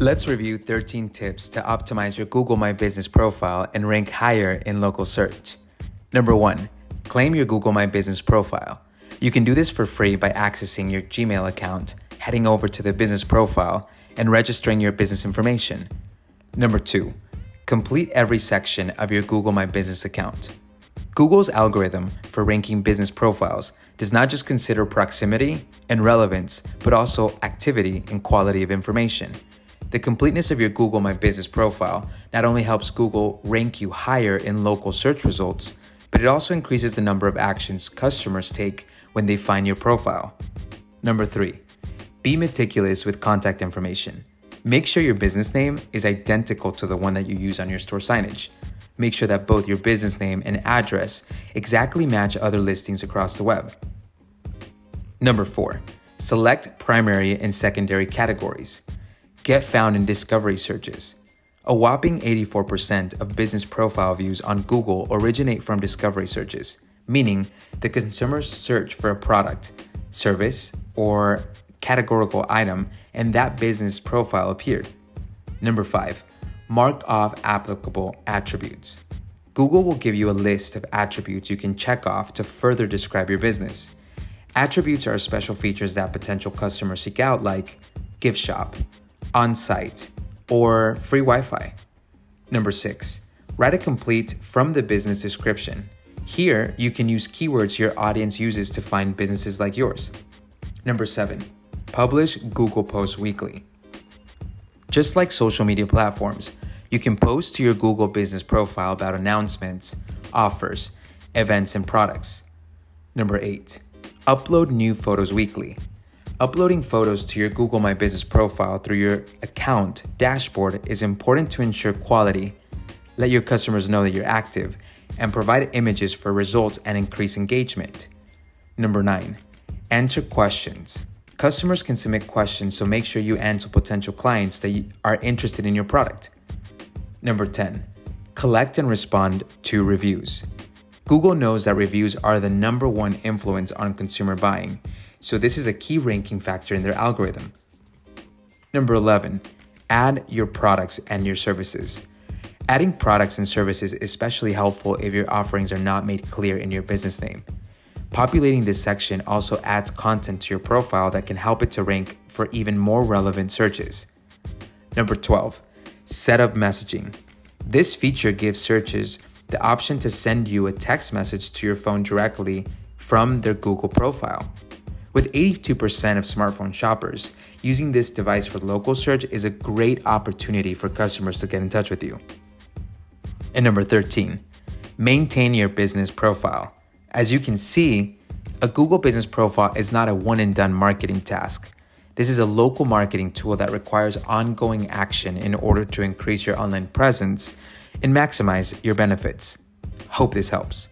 Let's review 13 tips to optimize your Google My Business profile and rank higher in local search. Number one, claim your Google My Business profile. You can do this for free by accessing your Gmail account, heading over to the business profile, and registering your business information. Number two, complete every section of your Google My Business account. Google's algorithm for ranking business profiles does not just consider proximity and relevance, but also activity and quality of information. The completeness of your Google My Business profile not only helps Google rank you higher in local search results, but it also increases the number of actions customers take when they find your profile. Number three, be meticulous with contact information. Make sure your business name is identical to the one that you use on your store signage. Make sure that both your business name and address exactly match other listings across the web. Number four, select primary and secondary categories get found in discovery searches. A whopping 84% of business profile views on Google originate from discovery searches, meaning the consumer search for a product, service, or categorical item, and that business profile appeared. Number five, mark off applicable attributes. Google will give you a list of attributes you can check off to further describe your business. Attributes are special features that potential customers seek out, like gift shop, on site, or free Wi Fi. Number six, write a complete from the business description. Here, you can use keywords your audience uses to find businesses like yours. Number seven, publish Google Posts weekly. Just like social media platforms, you can post to your Google business profile about announcements, offers, events, and products. Number eight, upload new photos weekly. Uploading photos to your Google My Business profile through your account dashboard is important to ensure quality, let your customers know that you're active, and provide images for results and increase engagement. Number nine, answer questions. Customers can submit questions, so make sure you answer potential clients that are interested in your product. Number 10, collect and respond to reviews. Google knows that reviews are the number one influence on consumer buying so this is a key ranking factor in their algorithm. Number 11, add your products and your services. Adding products and services is especially helpful if your offerings are not made clear in your business name. Populating this section also adds content to your profile that can help it to rank for even more relevant searches. Number 12, set up messaging. This feature gives searches the option to send you a text message to your phone directly from their Google profile. With 82% of smartphone shoppers, using this device for local search is a great opportunity for customers to get in touch with you. And number 13, maintain your business profile. As you can see, a Google business profile is not a one and done marketing task. This is a local marketing tool that requires ongoing action in order to increase your online presence and maximize your benefits. Hope this helps.